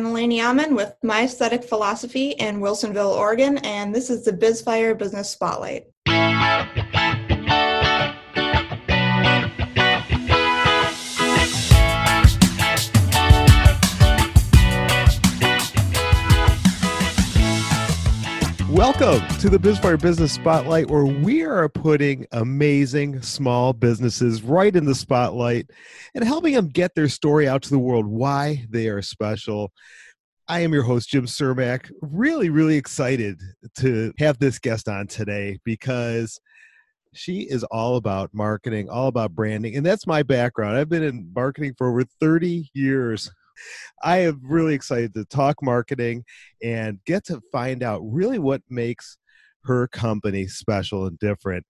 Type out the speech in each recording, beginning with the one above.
I'm Eleni Aman with My Aesthetic Philosophy in Wilsonville, Oregon, and this is the BizFire Business Spotlight. Welcome to the BizFire Business Spotlight, where we are putting amazing small businesses right in the spotlight and helping them get their story out to the world why they are special. I am your host, Jim Cermak. Really, really excited to have this guest on today because she is all about marketing, all about branding, and that's my background. I've been in marketing for over 30 years. I am really excited to talk marketing and get to find out really what makes her company special and different.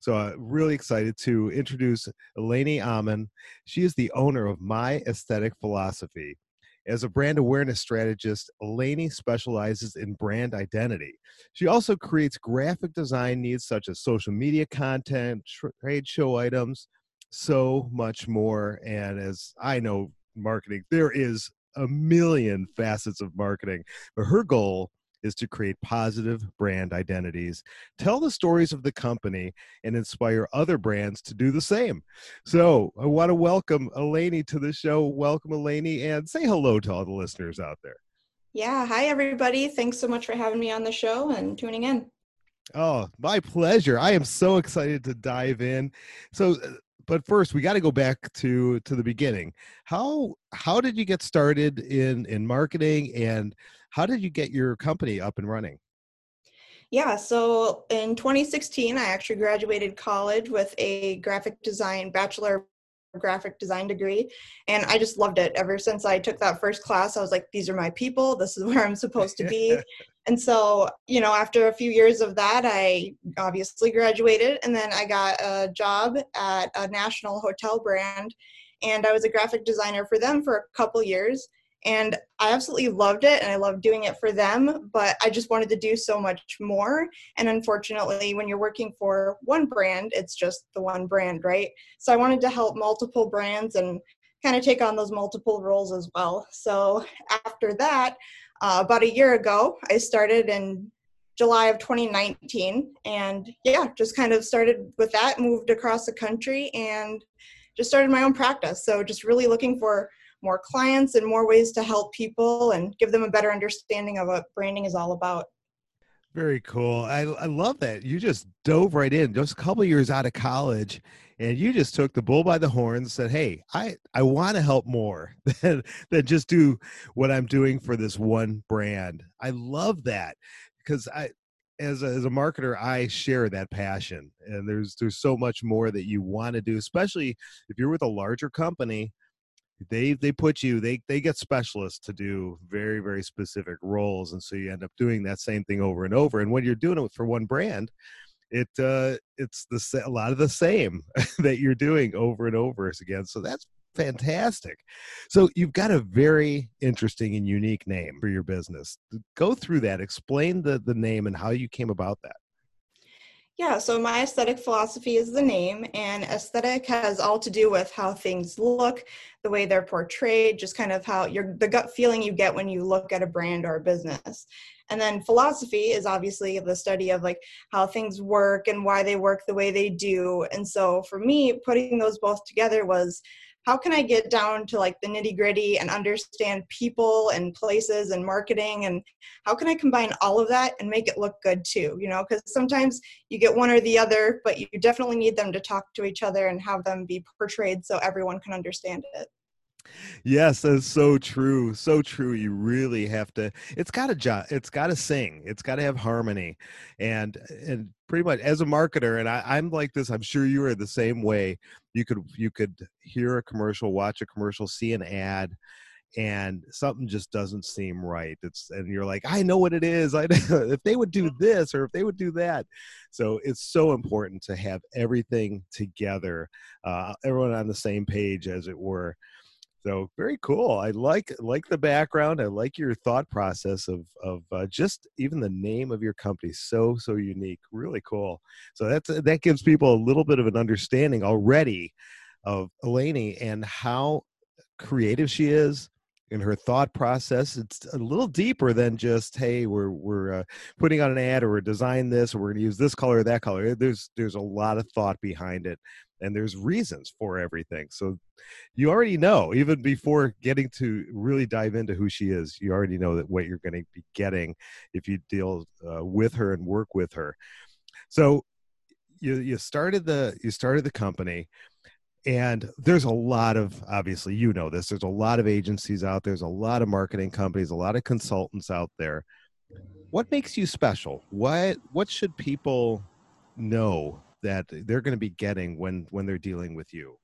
So I'm uh, really excited to introduce Eleni Aman. She is the owner of My Aesthetic Philosophy. As a brand awareness strategist, Eleni specializes in brand identity. She also creates graphic design needs such as social media content, trade show items, so much more. And as I know marketing. There is a million facets of marketing, but her goal is to create positive brand identities, tell the stories of the company, and inspire other brands to do the same. So I want to welcome Eleni to the show. Welcome, Eleni, and say hello to all the listeners out there. Yeah. Hi, everybody. Thanks so much for having me on the show and tuning in. Oh, my pleasure. I am so excited to dive in. So, but first we got to go back to to the beginning. How how did you get started in in marketing and how did you get your company up and running? Yeah so in 2016 i actually graduated college with a graphic design bachelor graphic design degree and i just loved it. Ever since i took that first class i was like these are my people. This is where i'm supposed to be and so you know after a few years of that i obviously graduated and then i got a job at a national hotel brand and i was a graphic designer for them for a couple years and i absolutely loved it and i loved doing it for them but i just wanted to do so much more and unfortunately when you're working for one brand it's just the one brand right? So i wanted to help multiple brands and kind of take on those multiple roles as well. So after that uh, about a year ago. I started in July of 2019, and yeah, just kind of started with that, moved across the country, and just started my own practice. So just really looking for more clients and more ways to help people and give them a better understanding of what branding is all about. Very cool. I, I love that. You just dove right in just a couple years out of college and you just took the bull by the horns and said hey i i want to help more than than just do what i'm doing for this one brand. I love that because i as a, as a marketer i share that passion and there's there's so much more that you want to do especially if you're with a larger company they they put you they they get specialists to do very very specific roles and so you end up doing that same thing over and over and when you're doing it for one brand it uh, it's the a lot of the same that you're doing over and over again. So that's fantastic. So you've got a very interesting and unique name for your business. Go through that. Explain the the name and how you came about that. Yeah, so my aesthetic philosophy is the name, and aesthetic has all to do with how things look, the way they're portrayed, just kind of how your the gut feeling you get when you look at a brand or a business. And then philosophy is obviously the study of like how things work and why they work the way they do. And so for me, putting those both together was how can I get down to like the nitty gritty and understand people and places and marketing and how can I combine all of that and make it look good too, you know, because sometimes you get one or the other, but you definitely need them to talk to each other and have them be portrayed so everyone can understand it. Yes, that's so true. So true. You really have to. It's got to job. It's got to sing. It's got to have harmony, and and pretty much as a marketer, and I, I'm like this. I'm sure you are the same way. You could you could hear a commercial, watch a commercial, see an ad, and something just doesn't seem right. It's and you're like, I know what it is. I if they would do this or if they would do that. So it's so important to have everything together, uh, everyone on the same page, as it were. So very cool. I like like the background. I like your thought process of of uh, just even the name of your company. So so unique. Really cool. So that's that gives people a little bit of an understanding already of Eleni and how creative she is, in her thought process it's a little deeper than just hey we're we're uh, putting on an ad or we're design this or we're going to use this color or that color there's there's a lot of thought behind it and there's reasons for everything so you already know even before getting to really dive into who she is you already know that what you're going to be getting if you deal uh, with her and work with her. So you you started the you started the company and there's a lot of obviously you know this there's a lot of agencies out there, there's a lot of marketing companies a lot of consultants out there. What makes you special? What what should people know that they're going to be getting when when they're dealing with you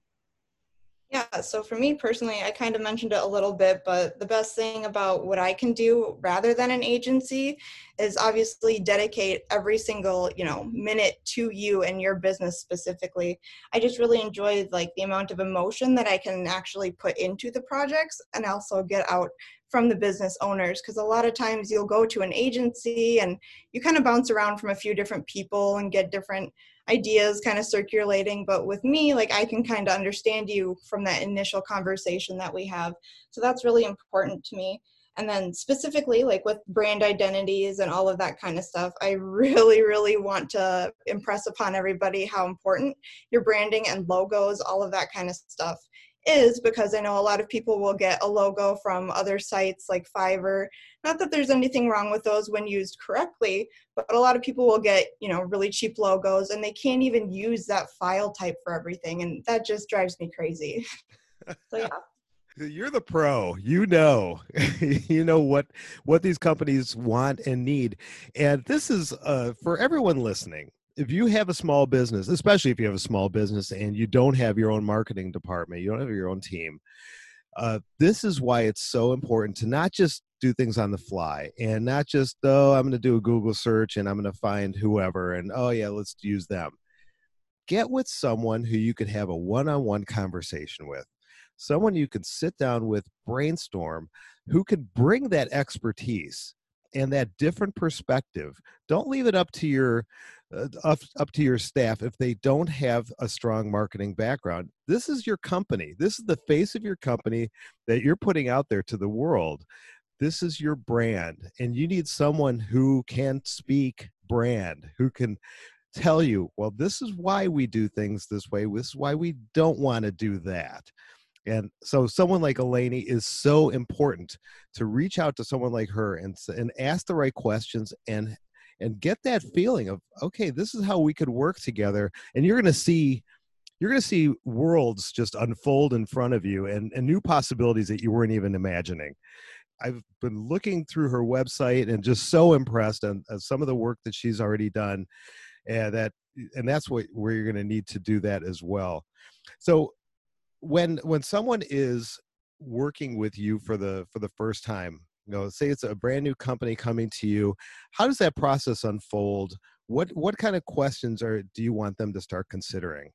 yeah, so for me personally, I kind of mentioned it a little bit, but the best thing about what I can do rather than an agency is obviously dedicate every single, you know, minute to you and your business specifically. I just really enjoy like the amount of emotion that I can actually put into the projects and also get out from the business owners because a lot of times you'll go to an agency and you kind of bounce around from a few different people and get different ideas kind of circulating. But with me like i can kind of understand you from that initial conversation that we have. So that's really important to me. And then specifically like with brand identities and all of that kind of stuff i really really want to impress upon everybody how important your branding and logos all of that kind of stuff is because I know a lot of people will get a logo from other sites like Fiverr. Not that there's anything wrong with those when used correctly, but a lot of people will get, you know, really cheap logos and they can't even use that file type for everything and that just drives me crazy. so yeah. You're the pro. You know, you know what what these companies want and need, and this is uh, for everyone listening if you have a small business, especially if you have a small business and you don't have your own marketing department, you don't have your own team, uh, this is why it's so important to not just do things on the fly and not just, oh, I'm going to do a Google search and I'm going to find whoever and, oh, yeah, let's use them. Get with someone who you could have a one on one conversation with, someone you can sit down with, brainstorm, who can bring that expertise and that different perspective. Don't leave it up to your Uh, up, up to your staff if they don't have a strong marketing background. This is your company. This is the face of your company that you're putting out there to the world. This is your brand, and you need someone who can speak brand, who can tell you, well, this is why we do things this way. This is why we don't want to do that. And so, someone like Eleni is so important to reach out to someone like her and and ask the right questions and and get that feeling of okay this is how we could work together and you're going to see you're going to see worlds just unfold in front of you and, and new possibilities that you weren't even imagining. I've been looking through her website and just so impressed on, on some of the work that she's already done and that and that's what where you're going to need to do that as well. So when when someone is working with you for the for the first time you know say it's a brand new company coming to you how does that process unfold? What what kind of questions are do you want them to start considering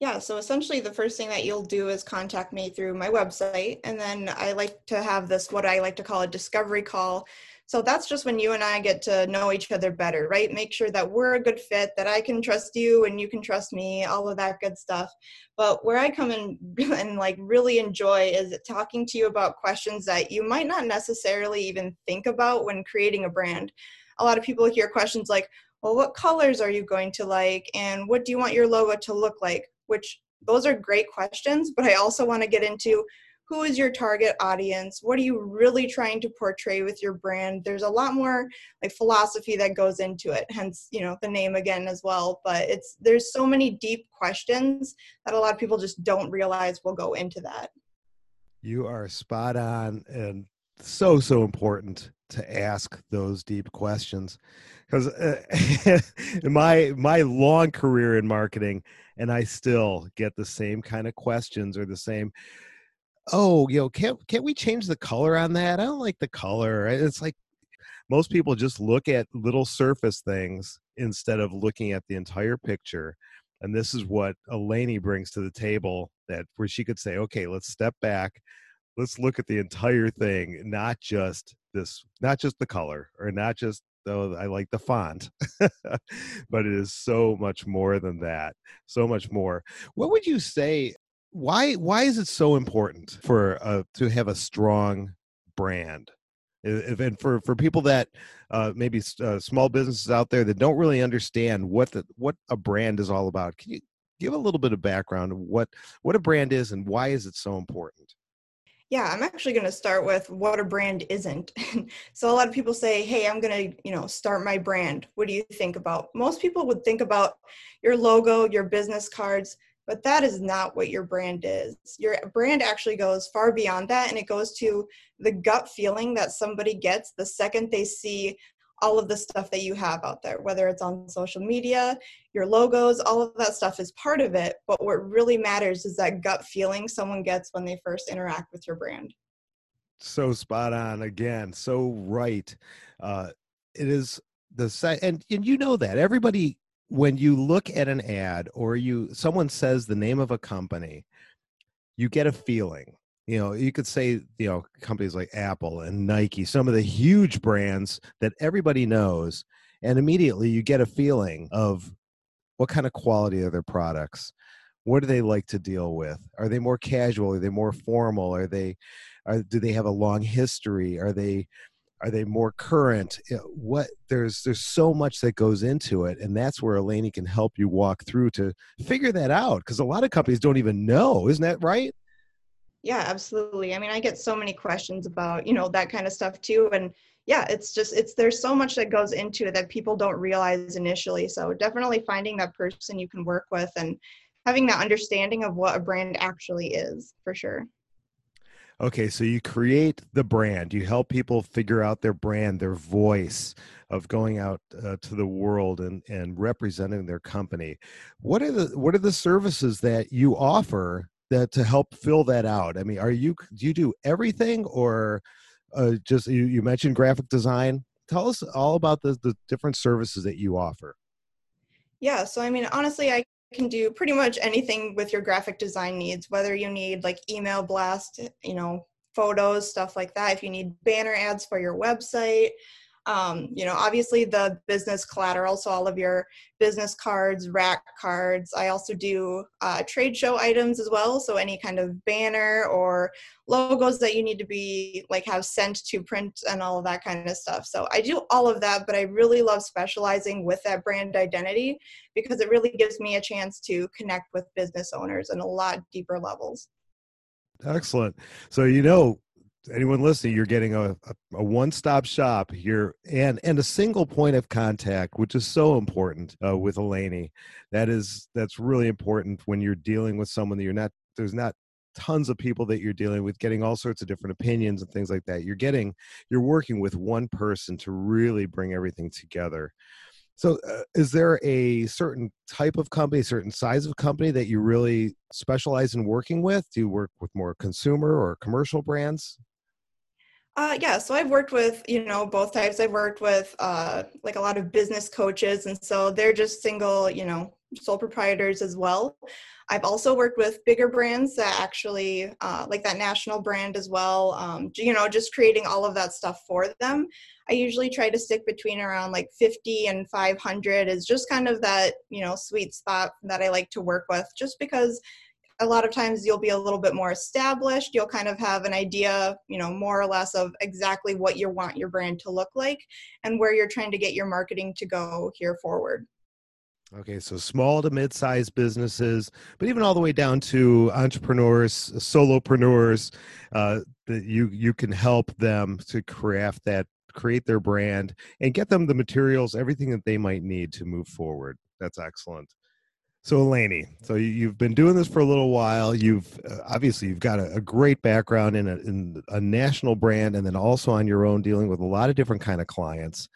yeah, so essentially the first thing that you'll do is contact me through my website. And then I like to have this, what I like to call a discovery call. So that's just when you and I get to know each other better, right? Make sure that we're a good fit, that I can trust you and you can trust me, all of that good stuff. But where I come in and like really enjoy is talking to you about questions that you might not necessarily even think about when creating a brand. A lot of people hear questions like, well, what colors are you going to like? And what do you want your logo to look like? Which those are great questions, but I also want to get into who is your target audience? What are you really trying to portray with your brand? There's a lot more like philosophy that goes into it hence you know the name again as well but it's there's so many deep questions that a lot of people just don't realize will go into that. You are spot on and so so important to ask those deep questions because uh, my my long career in marketing and i still get the same kind of questions or the same oh, you know, can't can't we change the color on that? I don't like the color. It's like most people just look at little surface things instead of looking at the entire picture. And this is what Eleni brings to the table that where she could say, okay, let's step back, let's look at the entire thing, not just this, not just the color or not just though I like the font, but it is so much more than that. So much more. What would you say why why is it so important for to have a strong brand? If, and for for people that uh, maybe uh, small businesses out there that don't really understand what the what a brand is all about, can you give a little bit of background of what what a brand is and why is it so important? Yeah, I'm actually going to start with what a brand isn't. so a lot of people say, "Hey, I'm going to, you know, start my brand. What do you think about?" Most people would think about your logo, your business cards, but that is not what your brand is. Your brand actually goes far beyond that and it goes to the gut feeling that somebody gets the second they see all of the stuff that you have out there, whether it's on social media, your logos, all of that stuff is part of it. But what really matters is that gut feeling someone gets when they first interact with your brand. So spot on again. So right. Uh, it is the site, and, and you know that everybody, when you look at an ad or you someone says the name of a company, you get a feeling you know you could say you know companies like apple and nike some of the huge brands that everybody knows and immediately you get a feeling of what kind of quality are their products? What do they like to deal with? Are they more casual? Are they more formal? Are they are, do they have a long history? Are they are they more current? Eh, what there's there's so much that goes into it and that's where Eleni can help you walk through to figure that out because a lot of companies don't even know isn't that right yeah, absolutely. I mean, I get so many questions about, you know, that kind of stuff too. And yeah, it's just, it's, there's so much that goes into it that people don't realize initially. So definitely finding that person you can work with and having that understanding of what a brand actually is for sure. Okay, so you create the brand. You help people figure out their brand, their voice of going out uh, to the world and and representing their company. What are the what are the services that you offer that to help fill that out? I mean, are you do you do everything or uh, just you, you mentioned graphic design? Tell us all about the the different services that you offer. Yeah, so I mean, honestly, I can do pretty much anything with your graphic design needs, whether you need like email blast, you know, photos, stuff like that. If you need banner ads for your website, um, you know, obviously the business collateral, so all of your business cards, rack cards. I also do uh, trade show items as well, so any kind of banner or logos that you need to be like have sent to print and all of that kind of stuff. So I do all of that, but I really love specializing with that brand identity because it really gives me a chance to connect with business owners in a lot deeper levels. Excellent. So you know anyone listening, you're getting a, a, a, one-stop shop here and and a single point of contact, which is so important uh, with Eleni. That is that's really important when you're dealing with someone that you're not. There's not tons of people that you're dealing with getting all sorts of different opinions and things like that you're getting you're working with one person to really bring everything together so uh, is there a certain type of company certain size of company that you really specialize in working with do you work with more consumer or commercial brands uh, yeah, so I've worked with you know both types. I've worked with uh, like a lot of business coaches, and so they're just single, you know, sole proprietors as well. I've also worked with bigger brands that actually uh, like that national brand as well. Um, you know, just creating all of that stuff for them. I usually try to stick between around like 50 and 500 is just kind of that you know sweet spot that I like to work with, just because a lot of times you'll be a little bit more established you'll kind of have an idea you know more or less of exactly what you want your brand to look like and where you're trying to get your marketing to go here forward Okay, so small to mid-sized businesses, but even all the way down to entrepreneurs, solopreneurs, uh, that you you can help them to craft that, create their brand, and get them the materials, everything that they might need to move forward. That's excellent. So Eleni, so you've been doing this for a little while. You've uh, obviously you've got a, a great background in a, in a national brand, and then also on your own dealing with a lot of different kind of clients.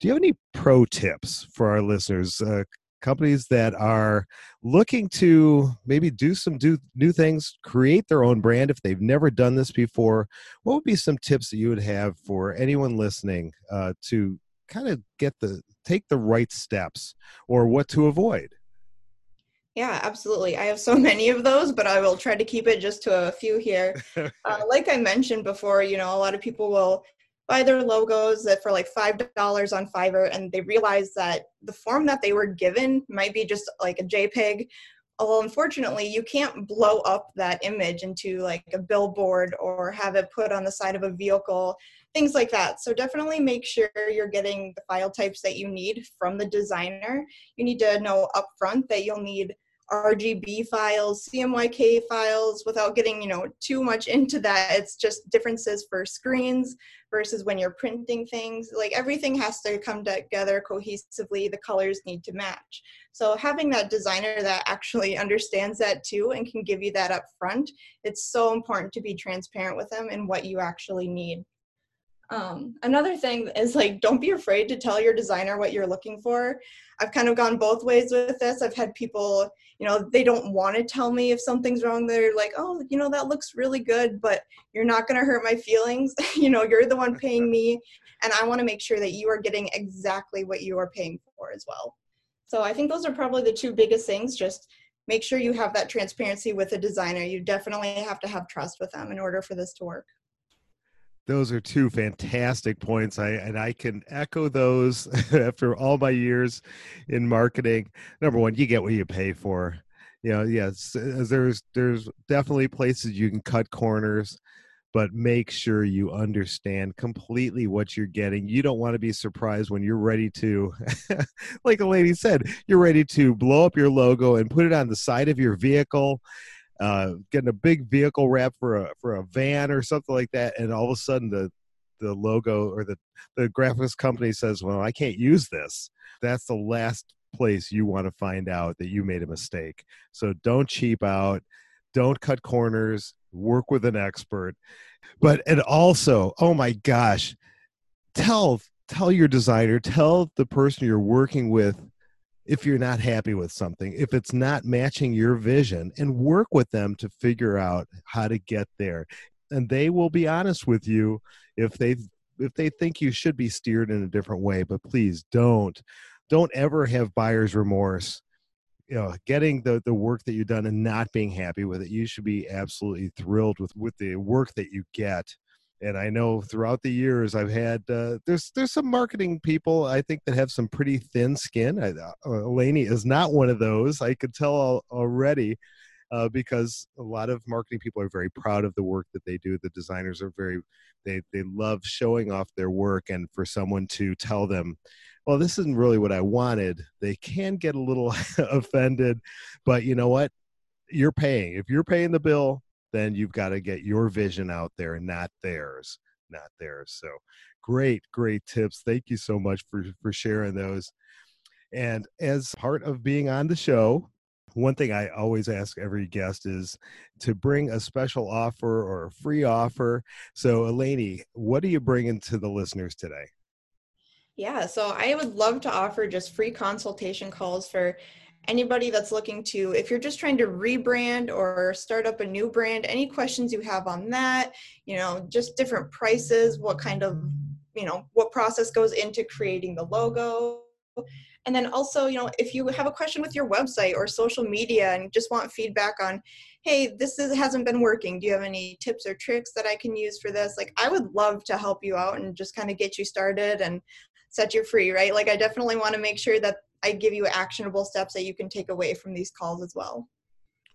Do you have any pro tips for our listeners? Uh, companies that are looking to maybe do some do, new things, create their own brand if they've never done this before. What would be some tips that you would have for anyone listening uh, to kind of get the take the right steps or what to avoid? Yeah, absolutely. I have so many of those, but I will try to keep it just to a few here. uh, like I mentioned before, you know, a lot of people will buy their logos for like five dollars on Fiverr, and they realize that the form that they were given might be just like a JPEG, well unfortunately you can't blow up that image into like a billboard or have it put on the side of a vehicle things like that so definitely make sure you're getting the file types that you need from the designer you need to know upfront that you'll need RGB files, CMYK files without getting, you know, too much into that. It's just differences for screens versus when you're printing things. Like everything has to come together cohesively. The colors need to match. So having that designer that actually understands that too and can give you that up front, it's so important to be transparent with them and what you actually need. Um, another thing is like, don't be afraid to tell your designer what you're looking for. I've kind of gone both ways with this. I've had people, you know, they don't want to tell me if something's wrong. They're like, oh, you know, that looks really good, but you're not going to hurt my feelings. you know, you're the one paying me, and I want to make sure that you are getting exactly what you are paying for as well. So I think those are probably the two biggest things. Just make sure you have that transparency with a designer. You definitely have to have trust with them in order for this to work. Those are two fantastic points. I and I can echo those after all my years in marketing. Number one, you get what you pay for. You know, yes, there's there's definitely places you can cut corners, but make sure you understand completely what you're getting. You don't want to be surprised when you're ready to, like Eleni said, you're ready to blow up your logo and put it on the side of your vehicle uh, getting a big vehicle wrap for a for a van or something like that, and all of a sudden the the logo or the the graphics company says, "Well, I can't use this." That's the last place you want to find out that you made a mistake. So don't cheap out, don't cut corners, work with an expert. But and also, oh my gosh, tell tell your designer, tell the person you're working with if you're not happy with something, if it's not matching your vision, and work with them to figure out how to get there. And they will be honest with you if they if they think you should be steered in a different way. But please don't don't ever have buyer's remorse. You know, getting the the work that you've done and not being happy with it. You should be absolutely thrilled with with the work that you get and I know throughout the years I've had uh, there's there's some marketing people I think that have some pretty thin skin. I, uh, Eleni is not one of those. I could tell already uh, because a lot of marketing people are very proud of the work that they do. The designers are very they they love showing off their work, and for someone to tell them. Well, this isn't really what I wanted. They can get a little offended, but you know what? You're paying. If you're paying the bill, then you've got to get your vision out there and not theirs not theirs. So great great tips. Thank you so much for for sharing those. And as part of being on the show one thing i always ask every guest is to bring a special offer or a free offer. So Eleni, what are you bringing to the listeners today? Yeah so i would love to offer just free consultation calls for anybody that's looking to, if you're just trying to rebrand or start up a new brand, any questions you have on that, you know, just different prices, what kind of, you know, what process goes into creating the logo. And then also, you know, if you have a question with your website or social media and just want feedback on, hey, this is, hasn't been working. Do you have any tips or tricks that I can use for this? Like, I would love to help you out and just kind of get you started and set you free, right? Like, I definitely want to make sure that I give you actionable steps that you can take away from these calls as well.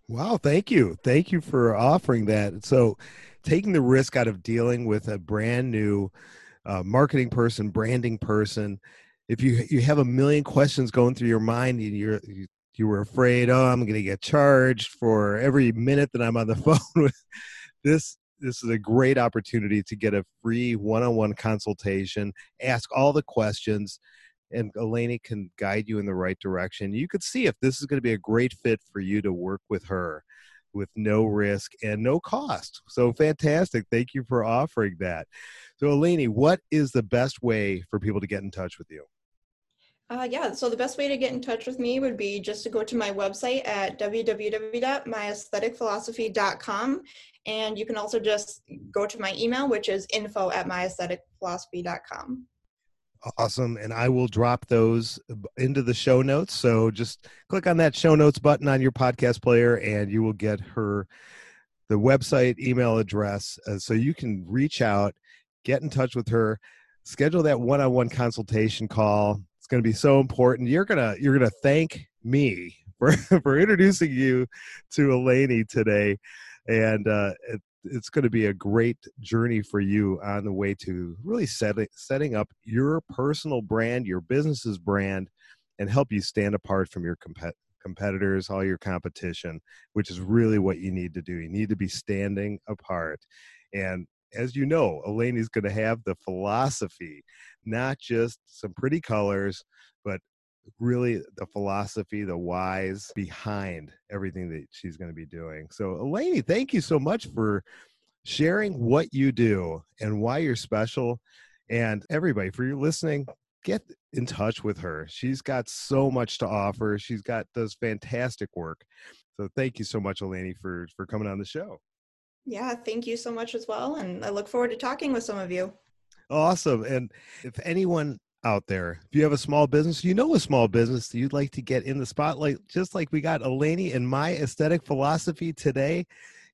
Wow, thank you. Thank you for offering that. So, taking the risk out of dealing with a brand new uh, marketing person, branding person, if you you have a million questions going through your mind and you're you, you were afraid, oh, I'm going to get charged for every minute that I'm on the phone with this this is a great opportunity to get a free one-on-one consultation, ask all the questions and Eleni can guide you in the right direction. You could see if this is going to be a great fit for you to work with her with no risk and no cost. So fantastic. Thank you for offering that. So Eleni, what is the best way for people to get in touch with you? Uh, yeah, so the best way to get in touch with me would be just to go to my website at www.myaestheticphilosophy.com. And you can also just go to my email, which is info at myaestheticphilosophy.com. Awesome. And I will drop those into the show notes. So just click on that show notes button on your podcast player and you will get her the website, email address. Uh, so you can reach out, get in touch with her, schedule that one-on-one consultation call. It's going to be so important. You're going to you're going to thank me for for introducing you to Eleni today, and uh, it's going to be a great journey for you on the way to really setting setting up your personal brand, your business's brand, and help you stand apart from your compet- competitors, all your competition, which is really what you need to do. You need to be standing apart. And as you know, Eleni's going to have the philosophy, not just some pretty colors, but really the philosophy, the whys behind everything that she's going to be doing. So, Eleni, thank you so much for sharing what you do and why you're special. And everybody, for your listening, get in touch with her. She's got so much to offer. She's got does fantastic work. So thank you so much, Eleni, for for coming on the show. Yeah, thank you so much as well. And I look forward to talking with some of you. Awesome. And if anyone out there, if you have a small business, you know a small business that you'd like to get in the spotlight, just like we got Eleni and my aesthetic philosophy today,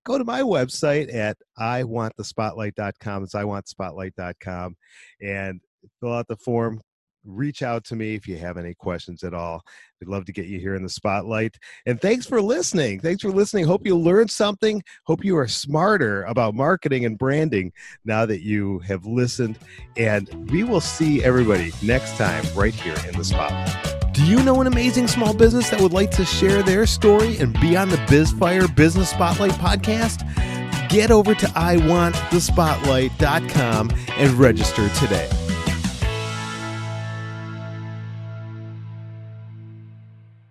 go to my website at iwantthespotlight.com. It's iwantspotlight.com and fill out the form, reach out to me if you have any questions at all. We'd love to get you here in the spotlight. And thanks for listening. Thanks for listening. Hope you learned something. Hope you are smarter about marketing and branding now that you have listened. And we will see everybody next time right here in the spotlight. Do you know an amazing small business that would like to share their story and be on the BizFire Business Spotlight podcast? Get over to iwantthespotlight.com and register today.